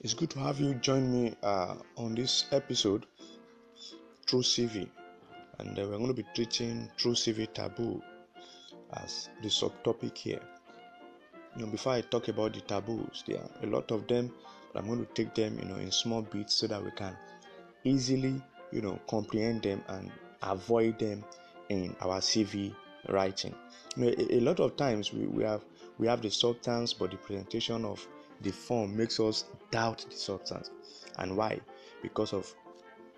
It's good to have you join me uh, on this episode True CV, and uh, we're going to be treating True CV taboo as the subtopic here. You know, before I talk about the taboos, there are a lot of them, but I'm going to take them, you know, in small bits so that we can easily, you know, comprehend them and avoid them in our CV writing. You know, a, a lot of times we, we have we have the substance, but the presentation of the form makes us doubt the substance. And why? Because of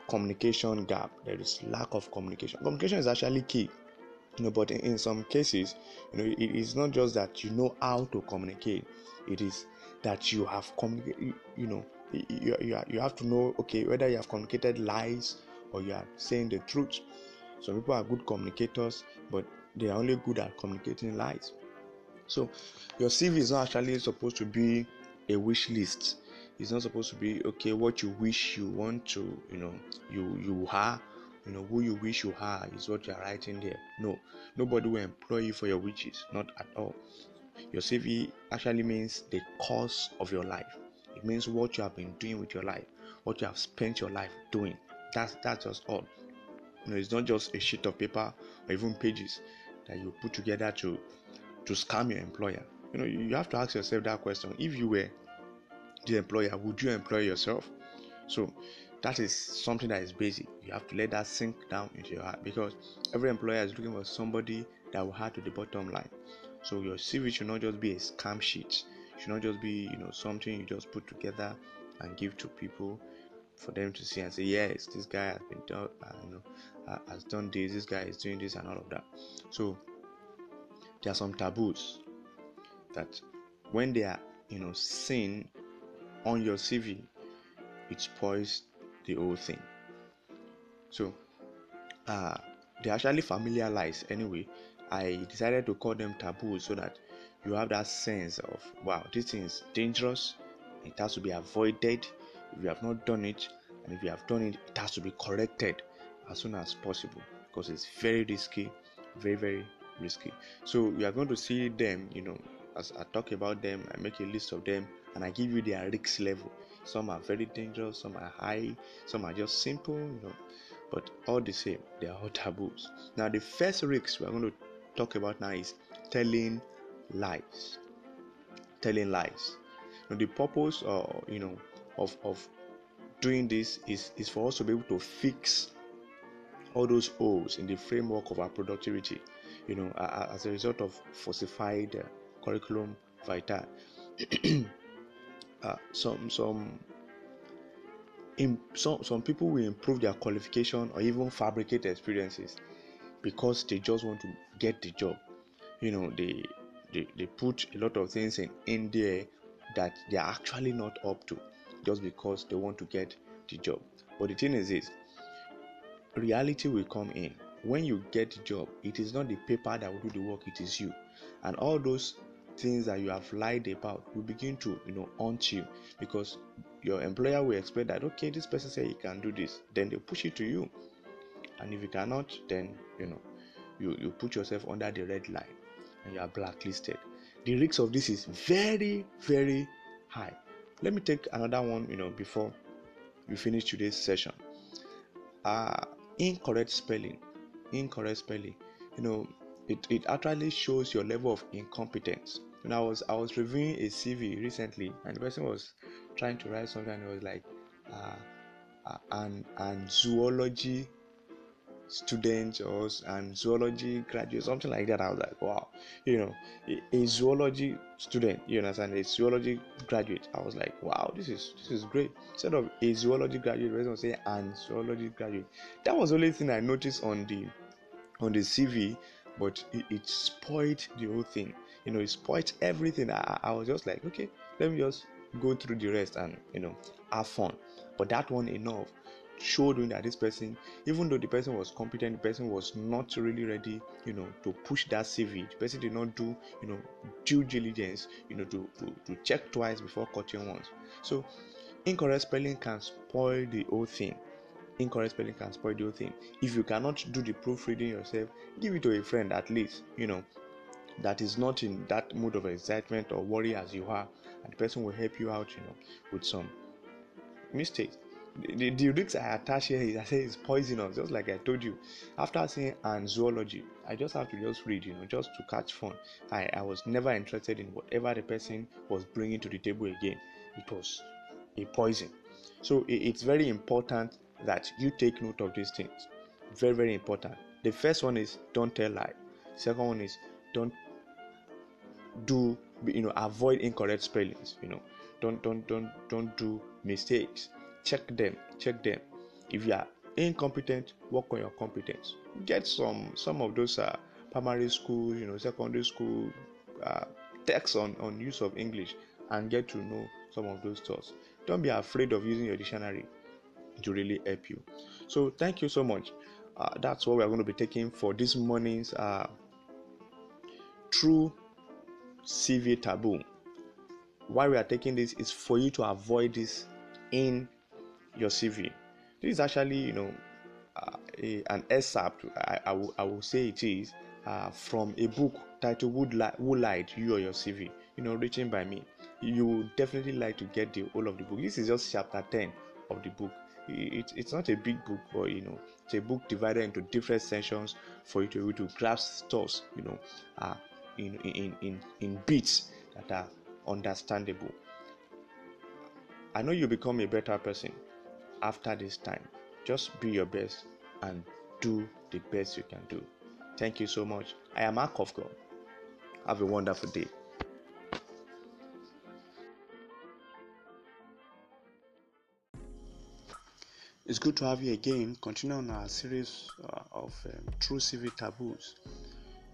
communication gap. There is lack of communication. Communication is actually key. You know, but in, in some cases, you know, it is not just that you know how to communicate. It is that you have communicated. You, you know, you, you, you have to know okay whether you have communicated lies or you are saying the truth. Some people are good communicators, but they are only good at communicating lies. So your CV is not actually supposed to be a wish list. It's not supposed to be okay what you wish you want to, you know, you you are, you know, who you wish you are is what you're writing there. No, nobody will employ you for your wishes, not at all. Your CV actually means the course of your life. It means what you have been doing with your life, what you have spent your life doing. That's that's just all. You know, it's not just a sheet of paper or even pages that you put together to to scam your employer. You know, you have to ask yourself that question. If you were the employer, would you employ yourself? So that is something that is basic. You have to let that sink down into your heart because every employer is looking for somebody that will add to the bottom line. So your CV should not just be a scam sheet. It should not just be you know something you just put together and give to people for them to see and say yes this guy has been done uh, you know uh, has done this this guy is doing this and all of that so there are some taboos that when they are you know seen on your CV, it spoils the whole thing. So uh they're actually familiar lies anyway. I decided to call them taboo so that you have that sense of wow, this thing is dangerous, it has to be avoided if you have not done it, and if you have done it, it has to be corrected as soon as possible because it's very risky, very, very risky. So we are going to see them, you know, as I talk about them, I make a list of them and I give you their risk level. Some are very dangerous, some are high, some are just simple, you know, but all the same, they are all taboos. Now, the first risk we're going to talk about now is telling lies. Telling lies. Now, the purpose, or you know, of of doing this is is for us to be able to fix all those holes in the framework of our productivity. You know, as a result of falsified uh, curriculum vitae. uh, some some in, some some people will improve their qualification or even fabricate experiences because they just want to get the job. You know, they they, they put a lot of things in, in there that they are actually not up to just because they want to get the job. But the thing is this reality will come in. When you get the job, it is not the paper that will do the work, it is you. And all those things that you have lied about will begin to you know haunt you because your employer will expect that okay this person said he can do this then they push it to you. And if you cannot then you know you you put yourself under the red line and you are blacklisted. The risk of this is very very high. Let me take another one you know before we finish today's session. Uh incorrect spelling incorrect spelling. You know it, it actually shows your level of incompetence I was I was reviewing a CV recently, and the person was trying to write something, and it was like, uh, uh, and and zoology student or and zoology graduate, something like that. I was like, wow, you know, a, a, zoology student, you understand, a zoology graduate. I was like, wow, this is this is great. Instead of a zoology graduate, person was saying and zoology graduate. That was the only thing I noticed on the on the CV, but it, it spoiled the whole thing you know, it spoiled everything. I, I was just like, okay, let me just go through the rest and you know have fun. But that one enough showed me that this person, even though the person was competent, the person was not really ready, you know, to push that CV. The person did not do, you know, due diligence, you know, to, to, to check twice before cutting once. So incorrect spelling can spoil the whole thing. Incorrect spelling can spoil the whole thing. If you cannot do the proofreading yourself, give it to a friend at least, you know, that is not in that mood of excitement or worry as you are, and the person will help you out, you know, with some mistakes. The, the, the risks I attach here is I say it's poisonous, just like I told you. After seeing and zoology, I just have to just read, you know, just to catch fun. I, I was never interested in whatever the person was bringing to the table again. It was a poison. So it, it's very important that you take note of these things. Very, very important. The first one is don't tell lie. Second one is don't do you know avoid incorrect spellings. You know, don't don't don't don't do mistakes. Check them. Check them. If you are incompetent, work on your competence. Get some some of those uh, primary school, you know, secondary school uh, texts on on use of English and get to know some of those thoughts. Don't be afraid of using your dictionary to really help you. So thank you so much. Uh, that's what we're going to be taking for this morning's uh, true CV taboo. Why we are taking this is for you to avoid this in your CV. This is actually, you know, uh, a, an excerpt. I, I, will, say it is uh, from a book titled "Who, Li- Who Lied You or Your CV." You know, written by me. You would definitely like to get the whole of the book. This is just chapter ten of the book it, it's not a big book but you know it's a book divided into different sections for you to to grasp thoughts you know uh, in, in in in bits that are understandable. I know you become a better person after this time. Just be your best and do the best you can do. Thank you so much. I am mark of god. Have a wonderful day. It's good to have you again. Continue on our series uh, of um, true civic taboos.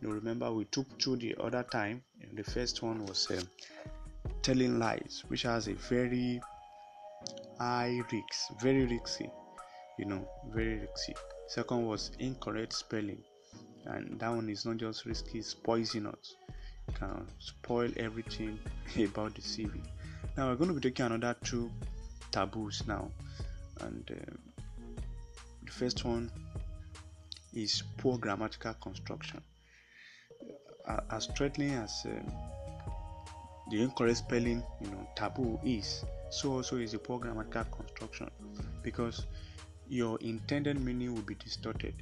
You remember we took two the other time. and the first one was um, telling lies, which has a very high risk, very risky. You know, very risky. Second was incorrect spelling, and that one is not just risky; it's poisonous. Can spoil everything about the CV. Now we're going to be taking another two taboos now and uh, the first one is poor grammatical construction. As threatening as um, the incorrect spelling, you know, taboo is, so also is the poor grammatical construction, because your intended meaning will be distorted.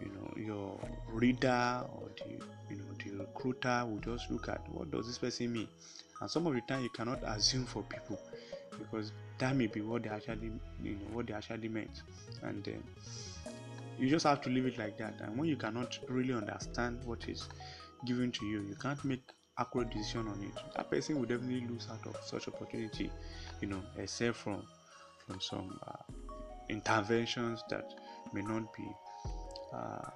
You know, your reader or the you know the recruiter will just look at what does this person mean, and some of the time you cannot assume for people. Because that may be what they actually you know what they actually meant. And uh, you just have to leave it like that. And when you cannot really understand what is given to you you can't make accurate decision on it that person will definitely lose out of such opportunity you know except from from some uh, interventions that may not be uh,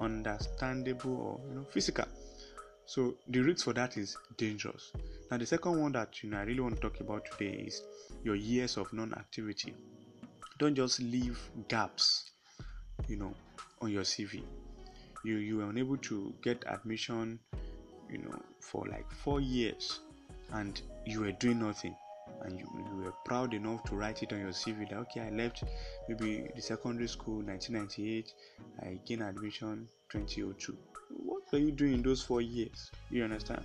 understandable or you know physical so the risk for that is dangerous. Now the second one that you know I really want to talk about today is your years of non-activity. Don't just leave gaps, you know, on your CV. You you were unable to get admission, you know, for like four years, and you were doing nothing and you, you were proud enough to write it on your CV that okay, I left maybe the secondary school 1998, I gained admission 2002. What are you doing in those four years? You understand?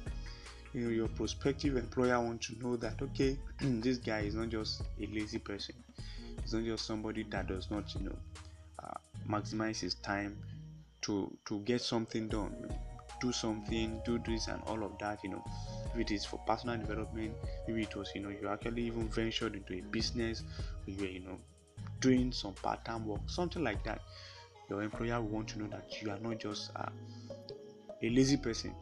You know, your prospective employer want to know that okay, this guy is not just a lazy person. He's not just somebody that does not, you know, uh, maximize his time to to get something done do something, do this and all of that, you know. If it is for personal development, maybe it was, you know, you actually even ventured into a business, or you were, you know, doing some part-time work, something like that. Your employer will want to know that you are not just uh, a lazy person.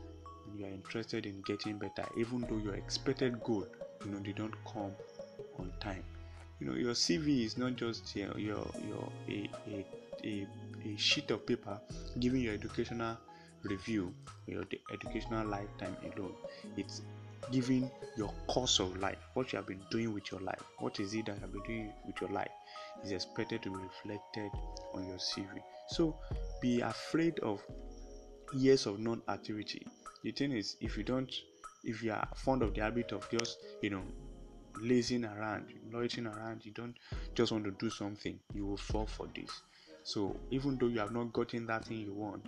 You are interested in getting better, even though your expected goal, you know, they don't come on time. You know, your CV is not just your your, your a, a, a, a sheet of paper giving your educational review your educational lifetime alone. It's giving your course of life, what you have been doing with your life. What is it that you have been doing with your life is expected to be reflected on your CV. So be afraid of years of non-activity. The thing is, if you don't, if you are fond of the habit of just, you know, lazing around, loitering around, you don't just want to do something, you will fall for this. So even though you have not gotten that thing you want,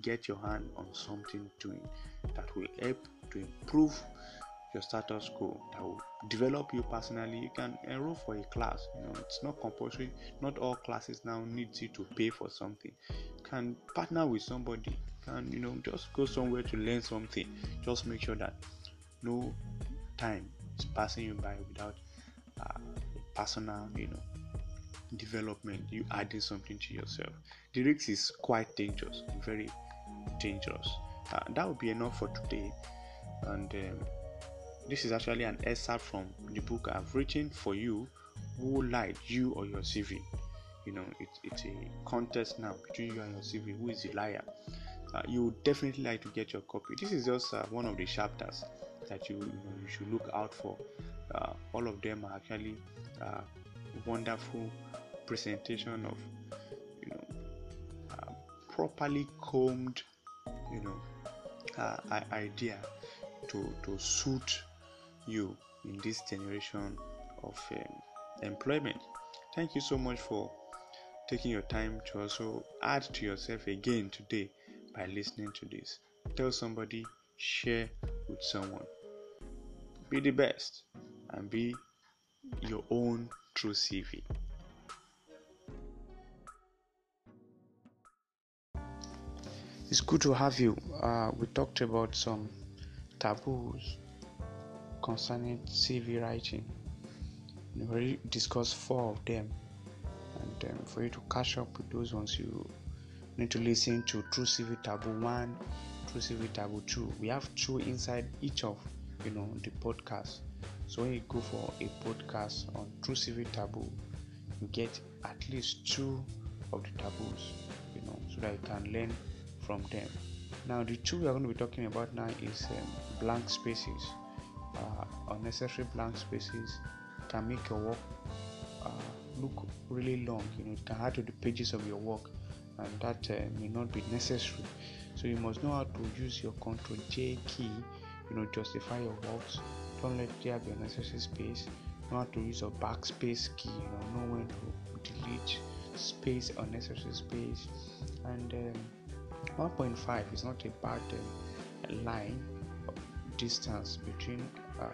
get your hand on something doing that will help to improve your status quo that will develop you personally. You can enroll for a class you know it's not compulsory. Not all classes now need you to pay for something. You can partner with somebody can you know just go somewhere to learn something. Just make sure that no time is passing you by without uh, personal you know development you adding something to yourself the risk is quite dangerous very dangerous uh, that would be enough for today and um, this is actually an excerpt from the book I've written for you. Who lied, you or your CV? You know, it, it's a contest now between you and your CV. Who is the liar? Uh, you would definitely like to get your copy. This is just uh, one of the chapters that you, you, know, you should look out for. Uh, all of them are actually uh, wonderful presentation of you know uh, properly combed you know uh, idea to to suit you in this generation of um, employment. Thank you so much for taking your time to also add to yourself again today by listening to this. Tell somebody, share with someone. Be the best and be your own true CV. It's good to have you. Uh, we talked about some taboos concerning CV writing. We already discussed four of them, and um, for you to catch up with those ones, you need to listen to True CV Taboo One, True CV Taboo Two. We have two inside each of you know the podcast. So when you go for a podcast on True CV Taboo, you get at least two of the taboos, you know, so that you can learn from them. Now, the two we are going to be talking about now is um, blank spaces. Uh, unnecessary blank spaces can make your work uh, look really long you know it can add to the pages of your work and that uh, may not be necessary. So you must know how to use your control j key you know justify your works. Don't let there be unnecessary space. Know how to use your backspace key you know know when to delete space unnecessary space. And um, 1.5 is not a bad um, line distance between uh,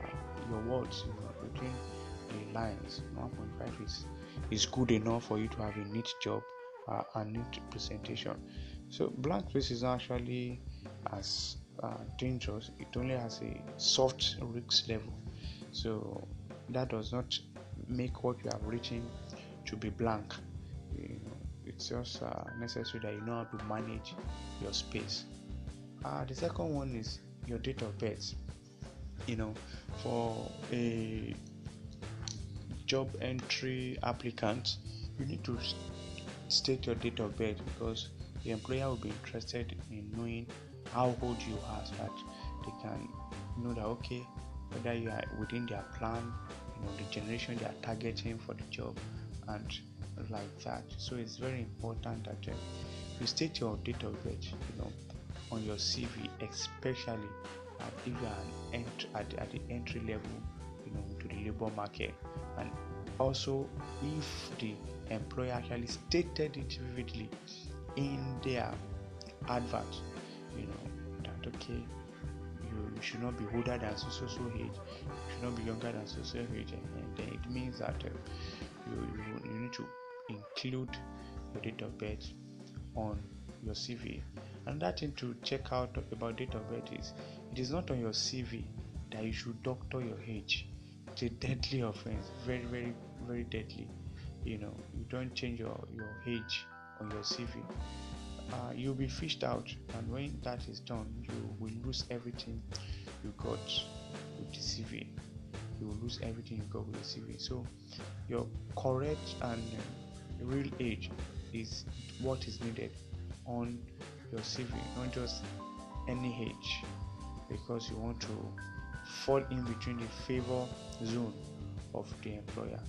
your words, you know, between the lines. 1.5 is is good enough for you to have a neat job uh, and neat presentation. So blank space is actually as uh, dangerous. It only has a soft risk level. So that does not make what you have written to be blank. It's just uh, necessary that you know how to manage your space. Uh, the second one is your date of birth you know for a job entry applicant you need to state your date of birth because the employer will be interested in knowing how old you are so that they can know that okay whether you are within their plan you know the generation they are targeting for the job and like that. So it's very important that uh, you state your date of birth you know on your cv especially at if you are ent- at, at the entry level you know to the labor market. And also if the employer actually stated it vividly in their advert you know that okay you, you should not be older than so so so age you should not be younger than so so age and, then it means that uh, you, you, you need to include your date of birth on your cv another thing to check out about date of birth is it is not on your CV that you should doctor your age. It's a deadly offense, very, very, very deadly. You know, you don't change your, your age on your CV. Uh, you'll be fished out, and when that is done, you will lose everything you got with the CV. You will lose everything you got with the CV. So, your correct and uh, real age is what is needed on your CV, not just any age because you want to fall in between the favor zone of the employer.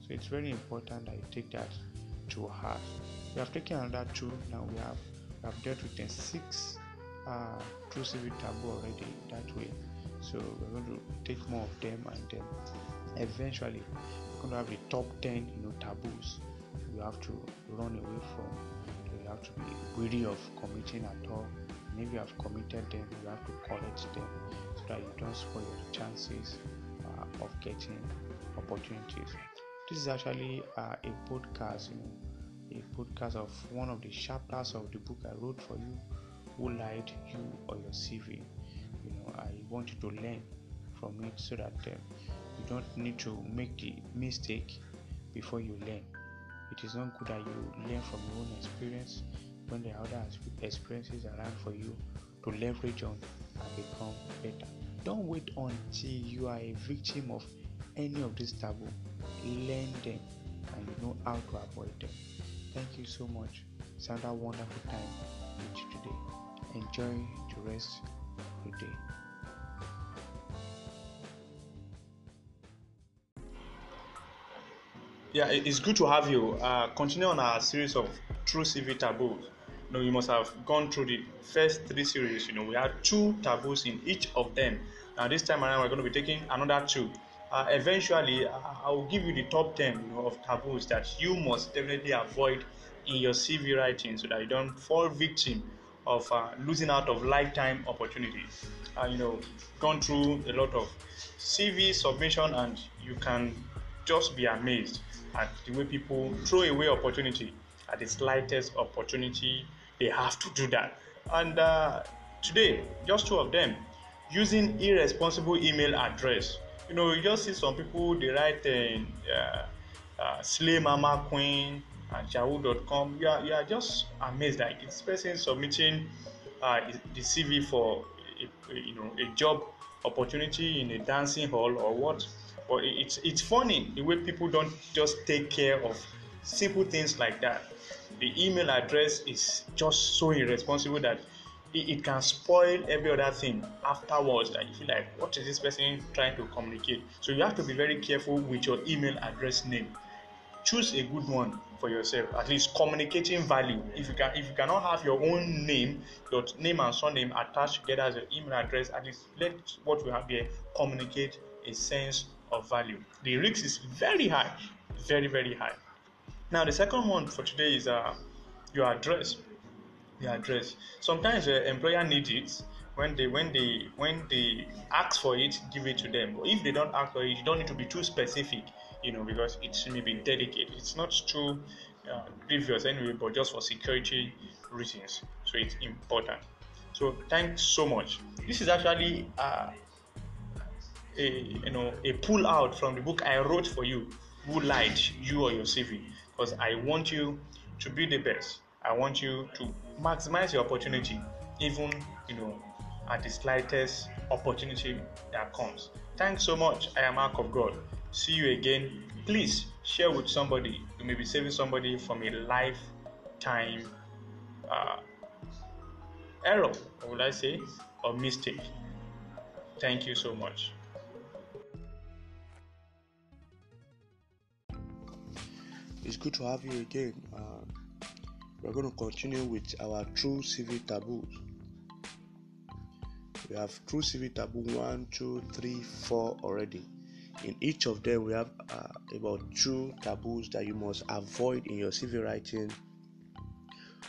So it's very important that you take that to heart. We have taken another two. Now we have we have dealt with the six uh, true CV taboo already that way. So we're going to take more of them and then eventually we're going to have the top 10 you know taboos you have to run away from. You have to be wary of committing at all. And if you have committed them you have to correct them so that you don't spoil your chances uh, of getting opportunities. This is actually uh, a podcast you know a podcast of one of the chapters of the book i wrote for you who lied you or your cv you know i want you to learn from it so that um, you don't need to make the mistake before you learn it is not good that you learn from your own experience when there are other experiences around for you to leverage on and become better. Don't wait until you are a victim of any of these taboo. Learn them and you know how to avoid them. Thank you so much. It's another wonderful time with you today. Enjoy the rest of your day Yeah, it's good to have you. Uh, continue on our series of true CV taboos. You know, you must have gone through the first three series. You know, we had two taboos in each of them. Now, this time around, we're going to be taking another two. Uh, eventually, I will give you the top 10 you know, of taboos that you must definitely avoid in your CV writing so that you don't fall victim of uh, losing out of lifetime opportunities. Uh, you know, gone through a lot of CV submission, and you can just be amazed at the way people throw away opportunity at the slightest opportunity they have to do that. And uh, today just two of them using irresponsible email address. You know you just see some people they write uh, uh, slay mama queen at yahoo.com you are, you are just amazed like this person submitting uh, the cv for a, you know a job opportunity in a dancing hall or what but it's it's funny the way people don't just take care of simple things like that. The email address is just so irresponsible that it, it can spoil every other thing afterwards. That you feel like, what is this person trying to communicate? So you have to be very careful with your email address name. Choose a good one for yourself. At least communicating value. If you can, if you cannot have your own name, your name and surname attached together as your email address, at least let what we have here communicate a sense of value. The risk is very high, very, very high. Now, the second one for today is uh, your address. Your address. Sometimes the uh, employer needs it when they when they when they ask for it, give it to them. But if they don't ask for it, you don't need to be too specific, you know, because it may be delicate. It's not too uh, previous anyway, but just for security reasons. So it's important. So thanks so much. This is actually uh, a you know a pull out from the book I wrote for you, who lied you or your CV, because I want you to be the best. I want you to maximize your opportunity, even you know at the slightest opportunity that comes. Thanks so much. I am Mark of God. See you again. Please share with somebody. You may be saving somebody from a lifetime uh, error, or would I say, or mistake. Thank you so much. It's good to have you again. Uh, we're going to continue with our true CV taboos. We have true CV taboo one, two, three, four already. In each of them, we have uh, about two taboos that you must avoid in your CV writing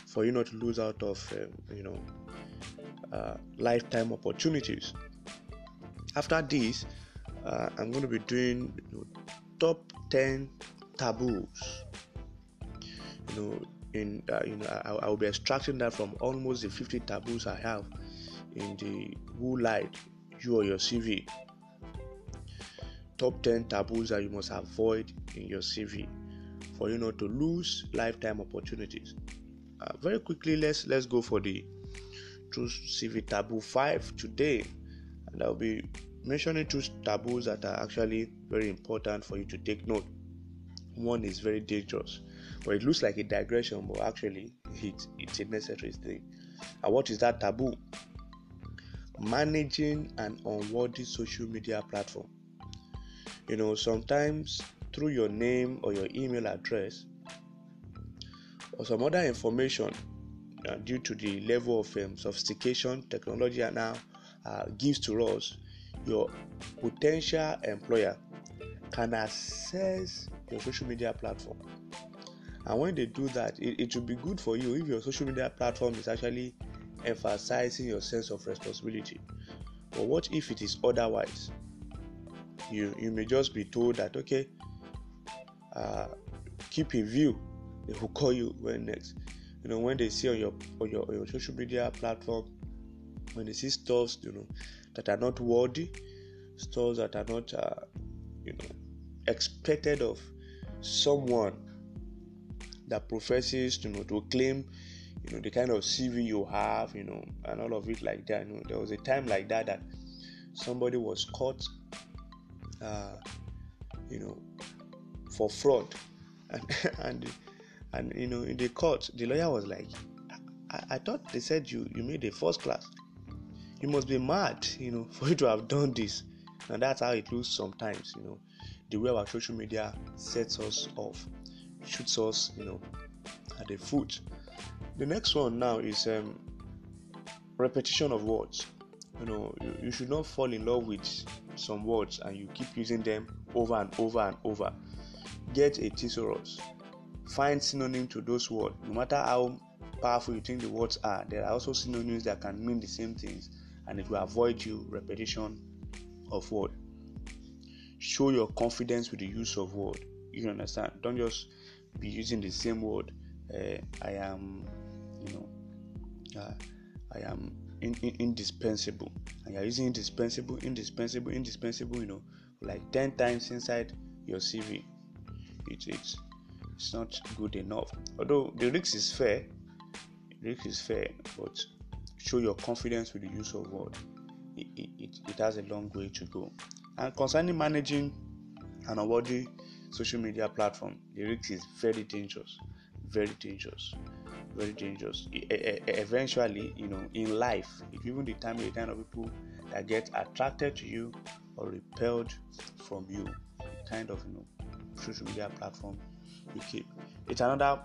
for you not to lose out of, um, you know, uh, lifetime opportunities. After this, uh, I'm going to be doing top 10 taboos. You know, in uh, you know, I, I, will be extracting that from almost the 50 taboos I have in the Who Lied You or Your CV. Top 10 taboos that you must avoid in your CV for you not to lose lifetime opportunities. Uh, very quickly, let's let's go for the true CV taboo five today, and I'll be mentioning two taboos that are actually very important for you to take note one is very dangerous. But it looks like a digression, but actually it, it's a necessary thing. And what is that taboo? Managing an unworthy social media platform. You know, sometimes through your name or your email address or some other information, uh, due to the level of um, sophistication technology now uh, gives to us, your potential employer can access your social media platform. And when they do that, it, it will be good for you if your social media platform is actually emphasizing your sense of responsibility. But what if it is otherwise? You you may just be told that okay, uh, keep a view. They will call you when next. You know when they see on your on your, on your social media platform, when they see stores you know that are not worthy, stores that are not uh, you know expected of someone that professes you know to claim you know the kind of CV you have, you know, and all of it like that. You know, there was a time like that that somebody was caught, uh, you know, for fraud, and and and you know in the court the lawyer was like, I, I thought they said you you made a first class. You must be mad, you know, for you to have done this. And that's how it looks sometimes, you know, the way our social media sets us off, shoots us, you know, at the foot the next one now is um, repetition of words. You know, you, you should not fall in love with some words and you keep using them over and over and over. Get a thesaurus. Find synonym to those words. No matter how powerful you think the words are, there are also synonyms that can mean the same things, and it will avoid you repetition of word. Show your confidence with the use of word. You understand? Don't just be using the same word. Uh, I am you know uh, i am in, in, indispensable. And you're using indispensable indispensable indispensable you know like 10 times inside your cv it, it's it's not good enough. Although the risk is fair risk is fair but show your confidence with the use of word. It, it, it has a long way to go. And concerning managing an unworthy social media platform the risk is very dangerous very dangerous very dangerous. eventually, you know, in life, it even determine the kind of people that get attracted to you or repelled from you, the kind of you know social media platform you keep. It's another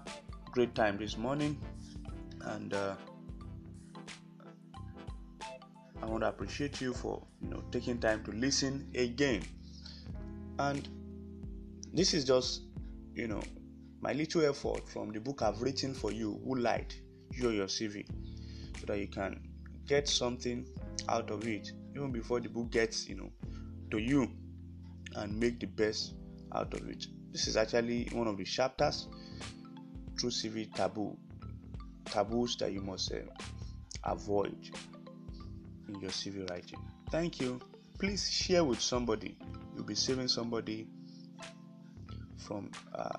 great time this morning, and uh, I want to appreciate you for you know taking time to listen again. And this is just you know my little effort from the book I've written for you, Who Lied, You Your CV, so that you can get something out of it even before the book gets, you know, to you and make the best out of it. This is actually one of the chapters True CV taboo, taboos that you must uh, avoid in your CV writing. Thank you. Please share with somebody. You'll be saving somebody from uh,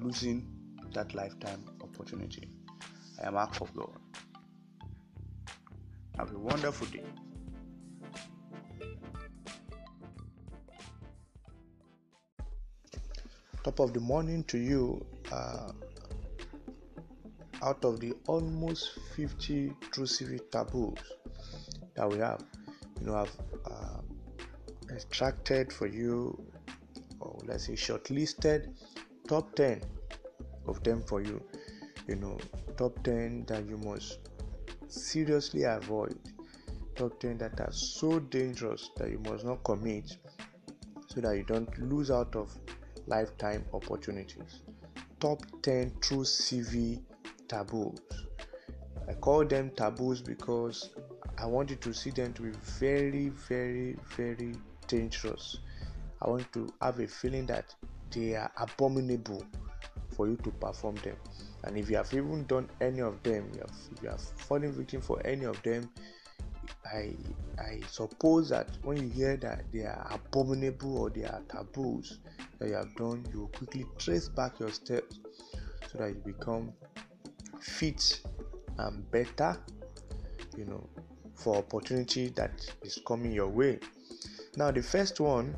losing that lifetime opportunity. I am Mark of God. Have a wonderful day. Top of the morning to you. Uh, out of the almost 50 true CV taboos that we have, you know, I've uh, extracted for you, or let's say shortlisted top 10 of them for you you know top 10 that you must seriously avoid top 10 that are so dangerous that you must not commit so that you don't lose out of lifetime opportunities. Top 10 true cv taboos. I call them taboos because i want you to see them to be very very very dangerous i want to have a feeling that they are abominable for you to perform them. And if you have even done any of them, you have, you have fallen victim for any of them, I I suppose that when you hear that they are abominable or they are taboos that you have done, you will quickly trace back your steps so that you become fit and better, you know, for opportunity that is coming your way. Now, the first one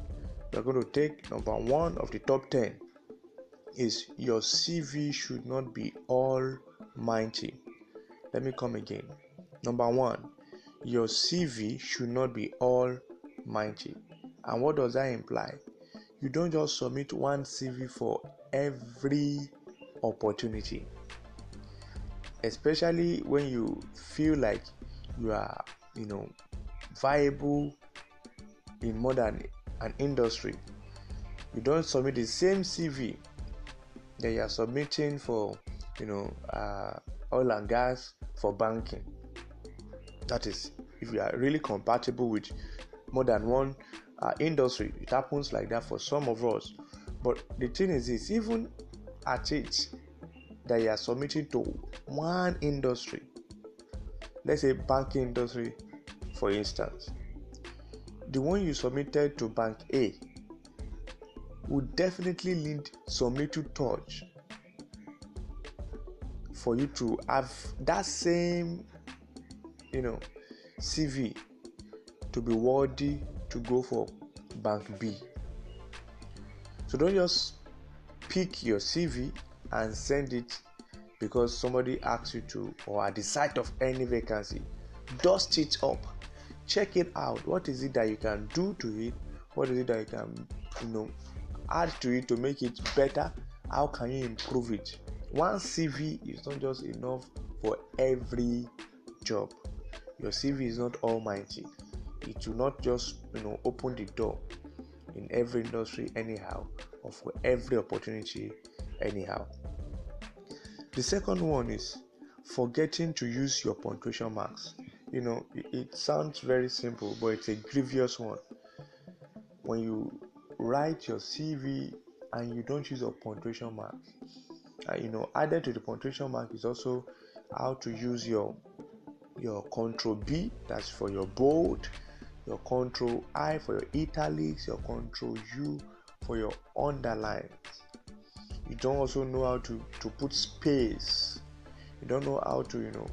we're going to take number one of the top 10 is your CV should not be almighty. Let me come again. Number one, your CV should not be almighty. And what does that imply? You don't just submit one CV for every opportunity, especially when you feel like you are, you know, viable in more than an industry. You don't submit the same CV that you are submitting for, you know, uh, oil and gas for banking. That is, if you are really compatible with more than one uh, industry, it happens like that for some of us. But the thing is, this even at it that you are submitting to one industry, let's say banking industry, for instance, the one you submitted to bank A would definitely need some little touch for you to have that same you know CV to be worthy to go for bank B. So don't just pick your CV and send it because somebody asks you to or at the sight of any vacancy. Dust it up. Check it out. What is it that you can do to it? What is it that you can you know add to it to make it better? How can you improve it? One CV is not just enough for every job. Your CV is not almighty. It will not just you know open the door in every industry anyhow or for every opportunity anyhow. The second one is forgetting to use your punctuation marks. You know, it, sounds very simple, but it's a grievous one. When you write your CV and you don't use your punctuation mark, uh, you know, added to the punctuation mark is also how to use your your control B, that's for your bold, your control I for your italics, your control U for your underlines. You don't also know how to, to put space. You don't know how to, you know,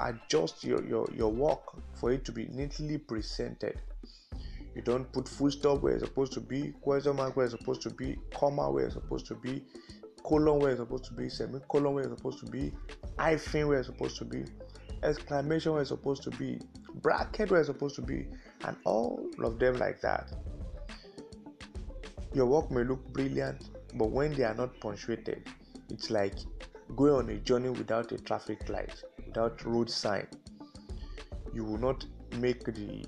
adjust your, your, your work for it to be neatly presented. You don't put full stop where it's supposed to be, question mark where it's supposed to be, comma where it's supposed to be, colon where it's supposed to be, semicolon where it's supposed to be, hyphen where it's supposed to be, exclamation where it's supposed to be, bracket where it's supposed to be, and all of them like that. Your work may look brilliant, but when they are not punctuated, it's like going on a journey without a traffic light, without road sign. You will not make the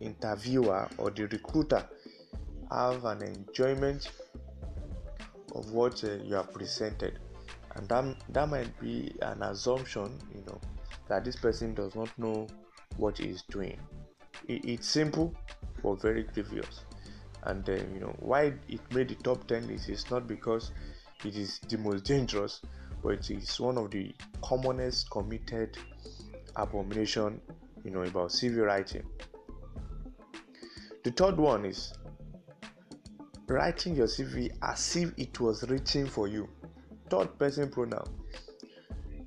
interviewer or the recruiter have an enjoyment of what uh, you have presented and that, that might be an assumption you know that this person does not know what he is doing it, it's simple but very grievous and uh, you know why it made the top 10 list is not because it is the most dangerous but it is one of the commonest committed abomination you know about cv writing. The third one is writing your cv as if it was written for you. Third person pronoun.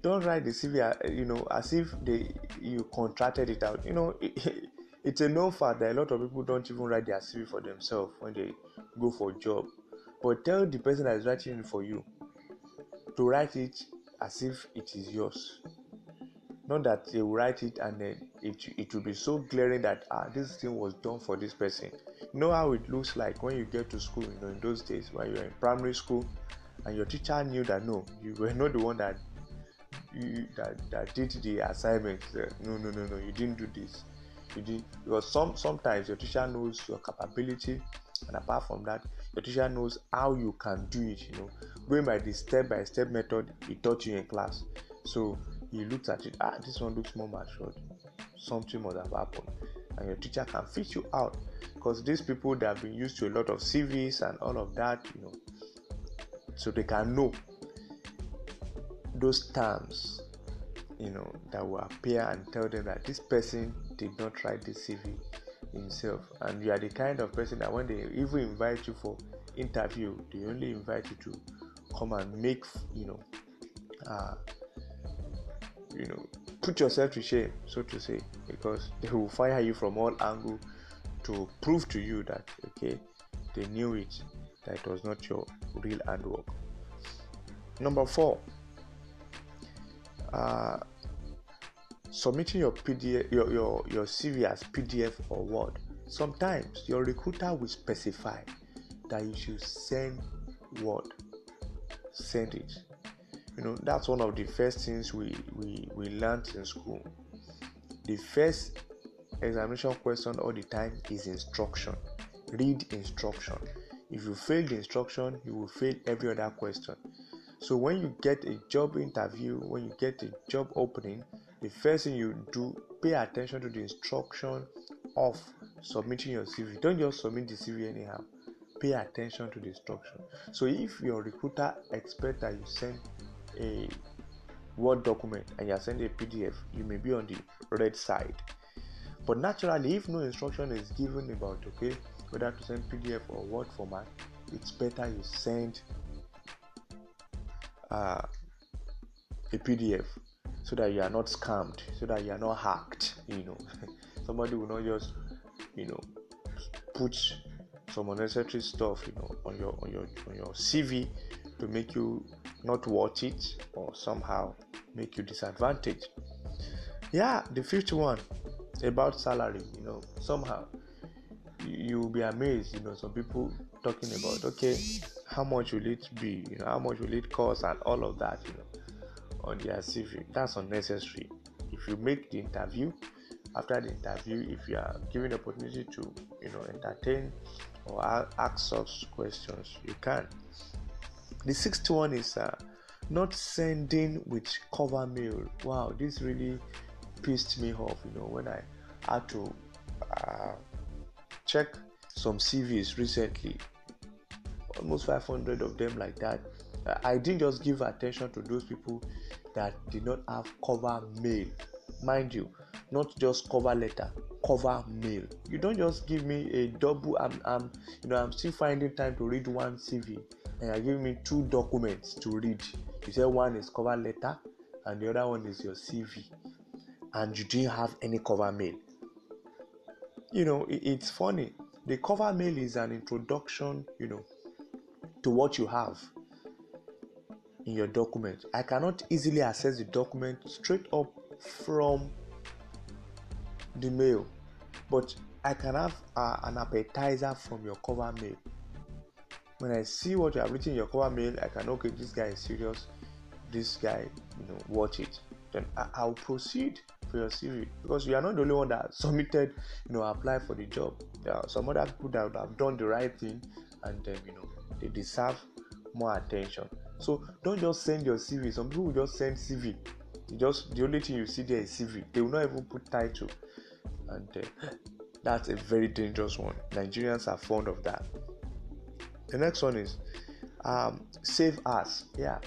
Don't write the cv uh, you know as if they you contracted it out. You know it's a known fact that a lot of people don't even write their CV for themselves when they go for a job. But tell the person that is writing it for you to write it as if it is yours. Not that they will write it and then it, it will be so glaring that ah this thing was done for this person. You know how it looks like when you get to school, you know, in those days when you're in primary school and your teacher knew that no, you were not the one that you that, that did the assignment. Uh, no, no, no, no, you didn't do this you did because some sometimes your teacher knows your capability and apart from that your teacher knows how you can do it you know going by the step by step method he taught you in class. So he looked at it ah this one looks more matured. Something must have happened. And your teacher can fit you out because these people that have been used to a lot of cvs and all of that you know so they can know those terms you know that will appear and tell them that this person did not write the CV himself, and you are the kind of person that when they even invite you for interview, they only invite you to come and make you know, uh, you know, put yourself to shame, so to say, because they will fire you from all angles to prove to you that okay, they knew it, that it was not your real handwork. Number four. Uh, submitting your PDF, your, your, your CV as PDF or Word, sometimes your recruiter will specify that you should send Word. Send it. You know, that's one of the first things we, we, we learned in school. The first examination question all the time is instruction. Read instruction. If you fail the instruction, you will fail every other question. So when you get a job interview, when you get a job opening, the first thing you do, pay attention to the instruction of submitting your CV. Don't just submit the CV anyhow. Pay attention to the instruction. So if your recruiter expects that you send a Word document and you're sending a PDF, you may be on the red side. But naturally, if no instruction is given about okay whether to send PDF or Word format, it's better you send uh, a PDF so that you are not scammed, so that you are not hacked. You know, somebody will not just you know put some unnecessary stuff you know on your on your on your CV to make you not watch it or somehow make you disadvantaged. Yeah, the fifth one about salary, you know, somehow you will be amazed, you know, some people talking about okay, how much will it be, you know, how much will it cost, and all of that, you know, on their CV. That's unnecessary. If you make the interview, after the interview, if you are given the opportunity to, you know, entertain or ask such questions, you can. The sixth one is uh, not sending with cover mail. Wow, this really pissed me off. You know, when I had to uh, check some CVs recently, almost 500 of them like that. I didn't just give attention to those people that did not have cover mail. Mind you, not just cover letter, cover mail. You don't just give me a double. I'm, I'm, you know, I'm still finding time to read one CV, and you're giving me two documents to read. You say one is cover letter, and the other one is your CV, and you didn't have any cover mail. You know, it, it's funny. The cover mail is an introduction, you know, to what you have in your document. I cannot easily access the document straight up from the mail, but I can have uh, an appetizer from your cover mail. When I see what you have written in your cover mail, I can okay, this guy is serious. This guy, you know, watch it. Then I, will proceed for your CV because you are not the only one that submitted, you know, apply for the job. There are some other people that have done the right thing, and then you know they deserve more attention. So don't just send your CV. Some people will just send CV. You just the only thing you see there is CV. They will not even put title and uh, that's a very dangerous one. Nigerians are fond of that. The next one is um, save as. Yeah,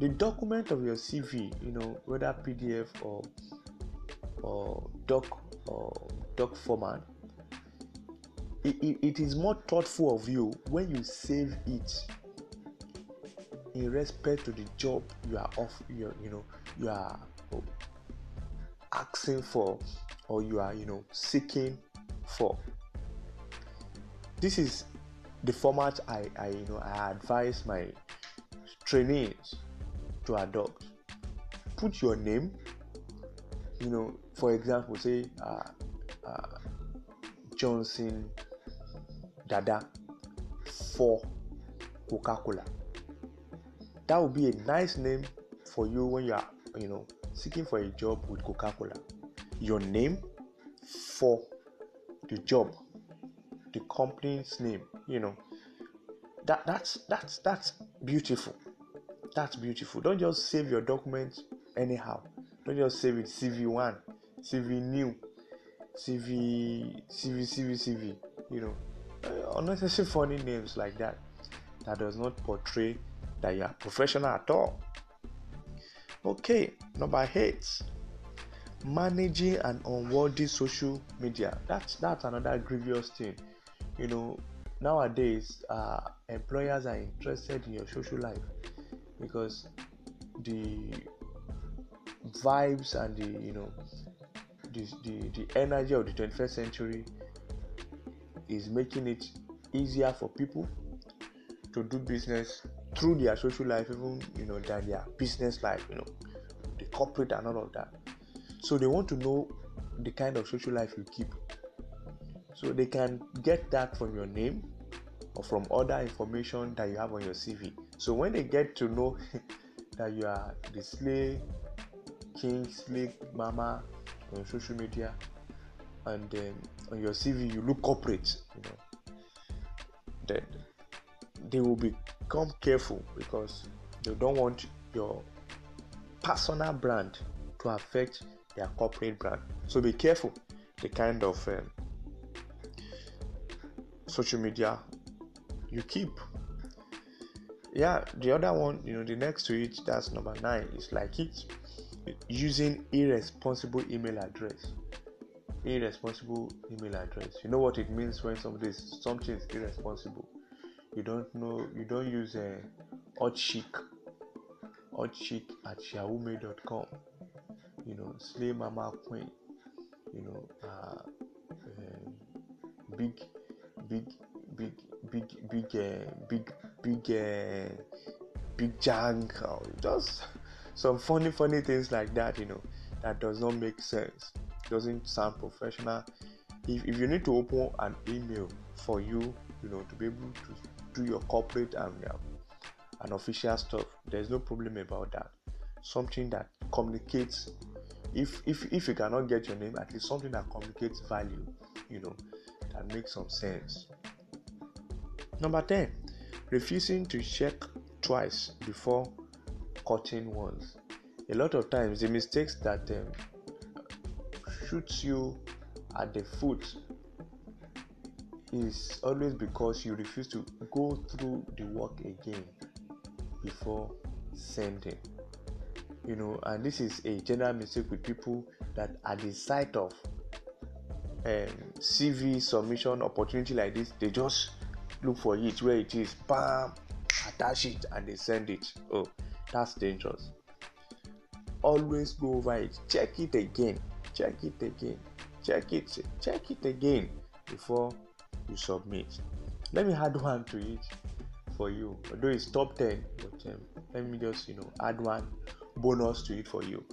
the document of your CV, you know, whether PDF or or doc or doc format, it, it, it is more thoughtful of you when you save it in respect to the job you are off you you know you are asking for or you are you know seeking for. This is the format i i you know i advise my trainees to adopt. Put your name you know for example say uh, uh, johnson dada for coca-cola. That would be a nice name for you when you are you know seeking for a job with coca-cola your name for the job, the company's name. You know, that that's that's that's beautiful. That's beautiful. Don't just save your document anyhow. Don't just save it CV1, CV new, CV, CV, CV, CV. You know, uh, unnecessary funny names like that that does not portray that you are professional at all. Okay, number eight managing an unworthy social media. That's that's another grievous thing. You know nowadays uh, employers are interested in your social life because the vibes and the you know the, the, the energy of the 21st century is making it easier for people to do business through their social life even you know than their business life you know the corporate and all of that so they want to know the kind of social life you keep. So they can get that from your name or from other information that you have on your CV. So when they get to know that you are the slay king, slay mama on social media, and then on your CV you look corporate, you know, then they will become careful because they don't want your personal brand to affect their corporate brand. So be careful the kind of um, social media you keep. Yeah, the other one, you know, the next to it, that's number nine, is like it using irresponsible email address. Irresponsible email address. You know what it means when somebody is something is irresponsible. You don't know. You don't use a uh, hot chic, hot chic at yahoo.com. You know, slay mama queen. You know, uh, uh, big, big, big, big, big, uh, big, big, uh, big junk. Just some funny funny things like that you know that does not make sense doesn't sound professional if, if you need to open an email for you you know to be able to do your corporate and um, and official stuff there's no problem about that something that communicates if if if you cannot get your name at least something that communicates value you know that makes some sense number 10 refusing to check twice before cutting once. A lot of times, the mistakes that um, shoots you at the foot is always because you refuse to go through the work again before sending. You know, and this is a general mistake with people that at the sight of um, CV submission opportunity like this, they just look for it where it is, bam, attach it, and they send it. Oh, that's dangerous. Always go over it. Check it again. Check it again. Check it. Check it again before you submit. Let me add one to it for you. Although it's top 10, but um, let me just you know add one bonus to it for you.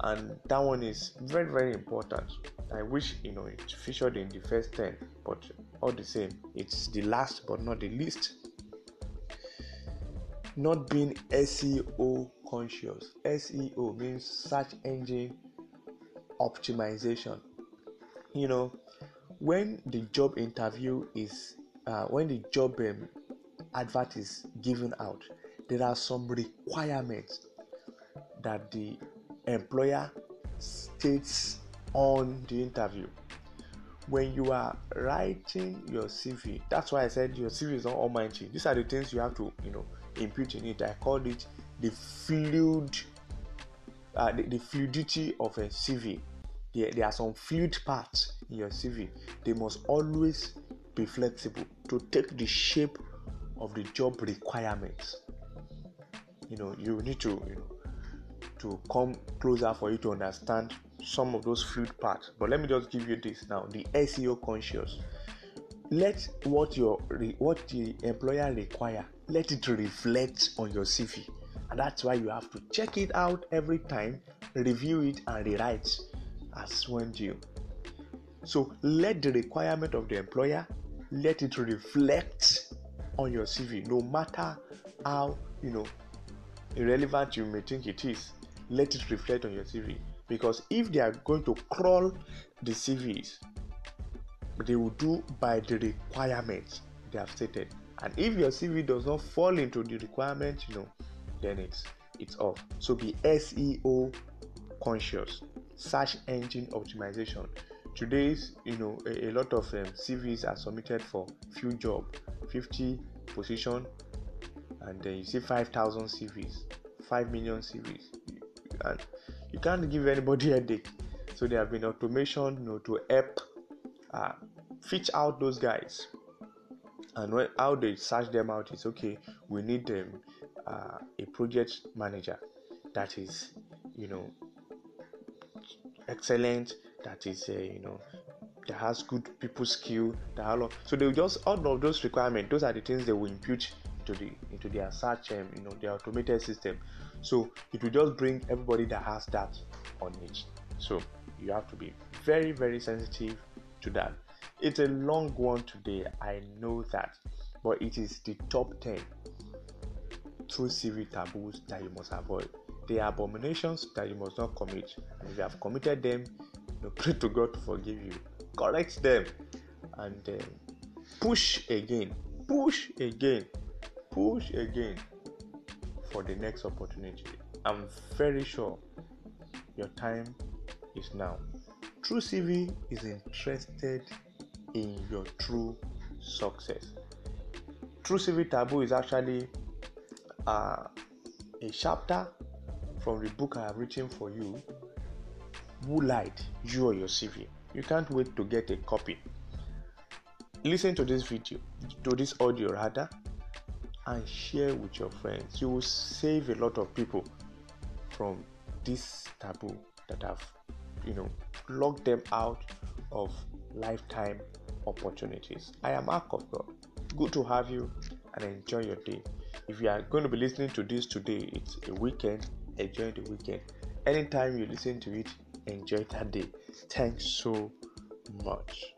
And that one is very very important. I wish you know it featured in the first 10, but all the same, it's the last but not the least not being SEO conscious. SEO means search engine optimization. You know, when the job interview is, uh, when the job um, advert is given out, there are some requirements that the employer states on the interview. When you are writing your CV, that's why I said your CV is not almighty. These are the things you have to, you know, impute in it. I called it the fluid, uh, the, the, fluidity of a CV. There, there are some fluid parts in your CV. They must always be flexible to take the shape of the job requirements. You know, you need to, you know, to come closer for you to understand some of those fluid parts. But let me just give you this now: the SEO conscious. Let what your what the employer require let it reflect on your CV. And that's why you have to check it out every time, review it, and rewrite as when due. So let the requirement of the employer let it reflect on your CV, no matter how you know irrelevant you may think it is. Let it reflect on your CV because if they are going to crawl the CVs, they will do by the requirements they have stated. And if your cv does not fall into the requirement you know then it's it's off. So be seo conscious. Search engine optimization today's you know a, a lot of um, cvs are submitted for few job 50 position and then you see 5000 cvs 5 million cvs and you can't give anybody a headache. So there have been automation you know to help uh, fish out those guys. And when, how they search them out is okay we need them uh, a project manager that is you know excellent that is uh, you know that has good people skill that have so they will just all of those requirements those are the things they will impute to the into their search um, you know their automated system. So it will just bring everybody that has that on it so you have to be very very sensitive to that. It's a long one today, I know that, but it is the top 10 true CV taboos that you must avoid. They are abominations that you must not commit, and if you have committed them, pray to God to forgive you. Correct them and push again, push again, push again for the next opportunity. I'm very sure your time is now. True CV is interested in your true success. True CV Taboo is actually uh, a chapter from the book I have written for you. Who lied? You or your CV? You can't wait to get a copy. Listen to this video, to this audio rather, and share with your friends. You will save a lot of people from this taboo that have, you know, locked them out of lifetime opportunities. I am God. Good to have you and enjoy your day. If you are going to be listening to this today, it's a weekend, enjoy the weekend. Anytime you listen to it, enjoy that day. Thanks so much.